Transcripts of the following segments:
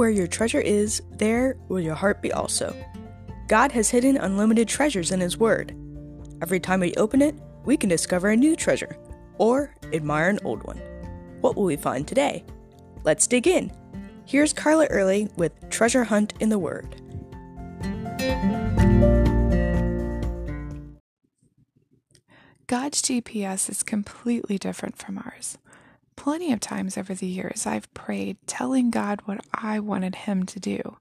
Where your treasure is, there will your heart be also. God has hidden unlimited treasures in His Word. Every time we open it, we can discover a new treasure or admire an old one. What will we find today? Let's dig in. Here's Carla Early with Treasure Hunt in the Word. God's GPS is completely different from ours. Plenty of times over the years, I've prayed telling God what I wanted Him to do,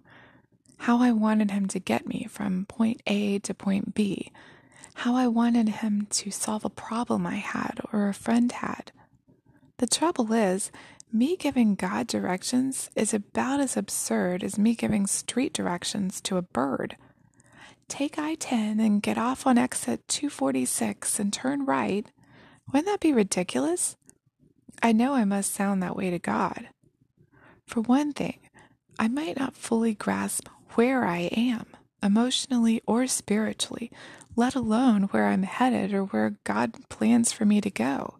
how I wanted Him to get me from point A to point B, how I wanted Him to solve a problem I had or a friend had. The trouble is, me giving God directions is about as absurd as me giving street directions to a bird take I 10 and get off on exit 246 and turn right, wouldn't that be ridiculous? I know I must sound that way to God. For one thing, I might not fully grasp where I am, emotionally or spiritually, let alone where I'm headed or where God plans for me to go.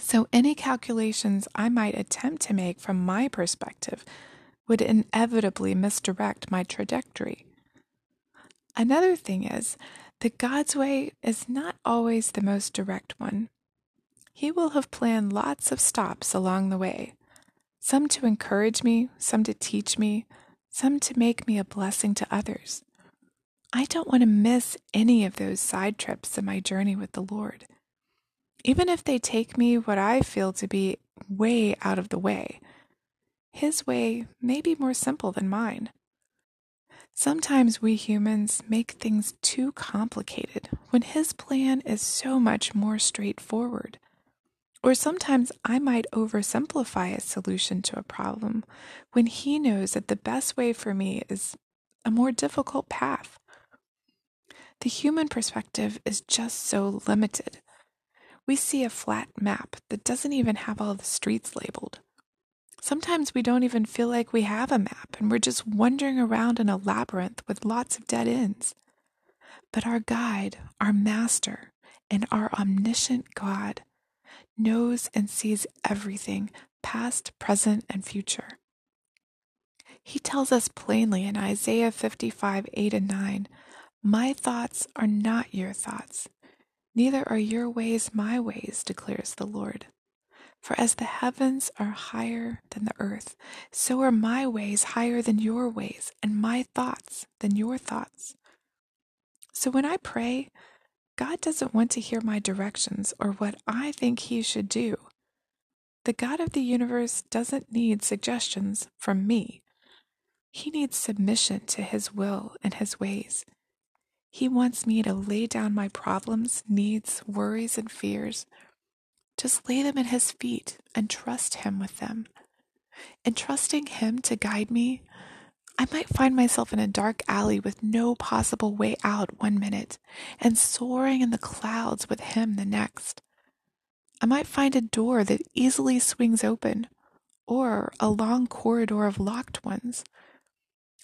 So, any calculations I might attempt to make from my perspective would inevitably misdirect my trajectory. Another thing is that God's way is not always the most direct one. He will have planned lots of stops along the way, some to encourage me, some to teach me, some to make me a blessing to others. I don't want to miss any of those side trips in my journey with the Lord. Even if they take me what I feel to be way out of the way, His way may be more simple than mine. Sometimes we humans make things too complicated when His plan is so much more straightforward. Or sometimes I might oversimplify a solution to a problem when He knows that the best way for me is a more difficult path. The human perspective is just so limited. We see a flat map that doesn't even have all the streets labeled. Sometimes we don't even feel like we have a map and we're just wandering around in a labyrinth with lots of dead ends. But our guide, our master, and our omniscient God knows and sees everything, past, present, and future. He tells us plainly in Isaiah 55 8 and 9 My thoughts are not your thoughts, neither are your ways my ways, declares the Lord. For as the heavens are higher than the earth, so are my ways higher than your ways, and my thoughts than your thoughts. So when I pray, God doesn't want to hear my directions or what I think He should do. The God of the universe doesn't need suggestions from me. He needs submission to His will and His ways. He wants me to lay down my problems, needs, worries, and fears just lay them at His feet and trust Him with them. In trusting Him to guide me, I might find myself in a dark alley with no possible way out one minute and soaring in the clouds with Him the next. I might find a door that easily swings open or a long corridor of locked ones.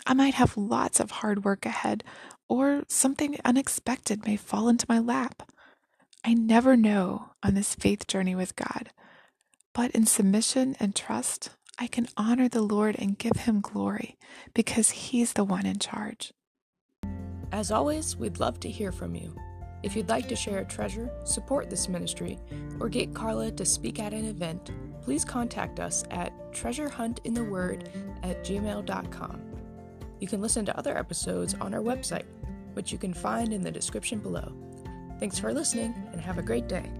I might have lots of hard work ahead, or something unexpected may fall into my lap. I never know on this faith journey with God, but in submission and trust, I can honor the Lord and give him glory because he's the one in charge. As always, we'd love to hear from you. If you'd like to share a treasure, support this ministry, or get Carla to speak at an event, please contact us at treasurehuntintheword at gmail.com. You can listen to other episodes on our website, which you can find in the description below. Thanks for listening and have a great day.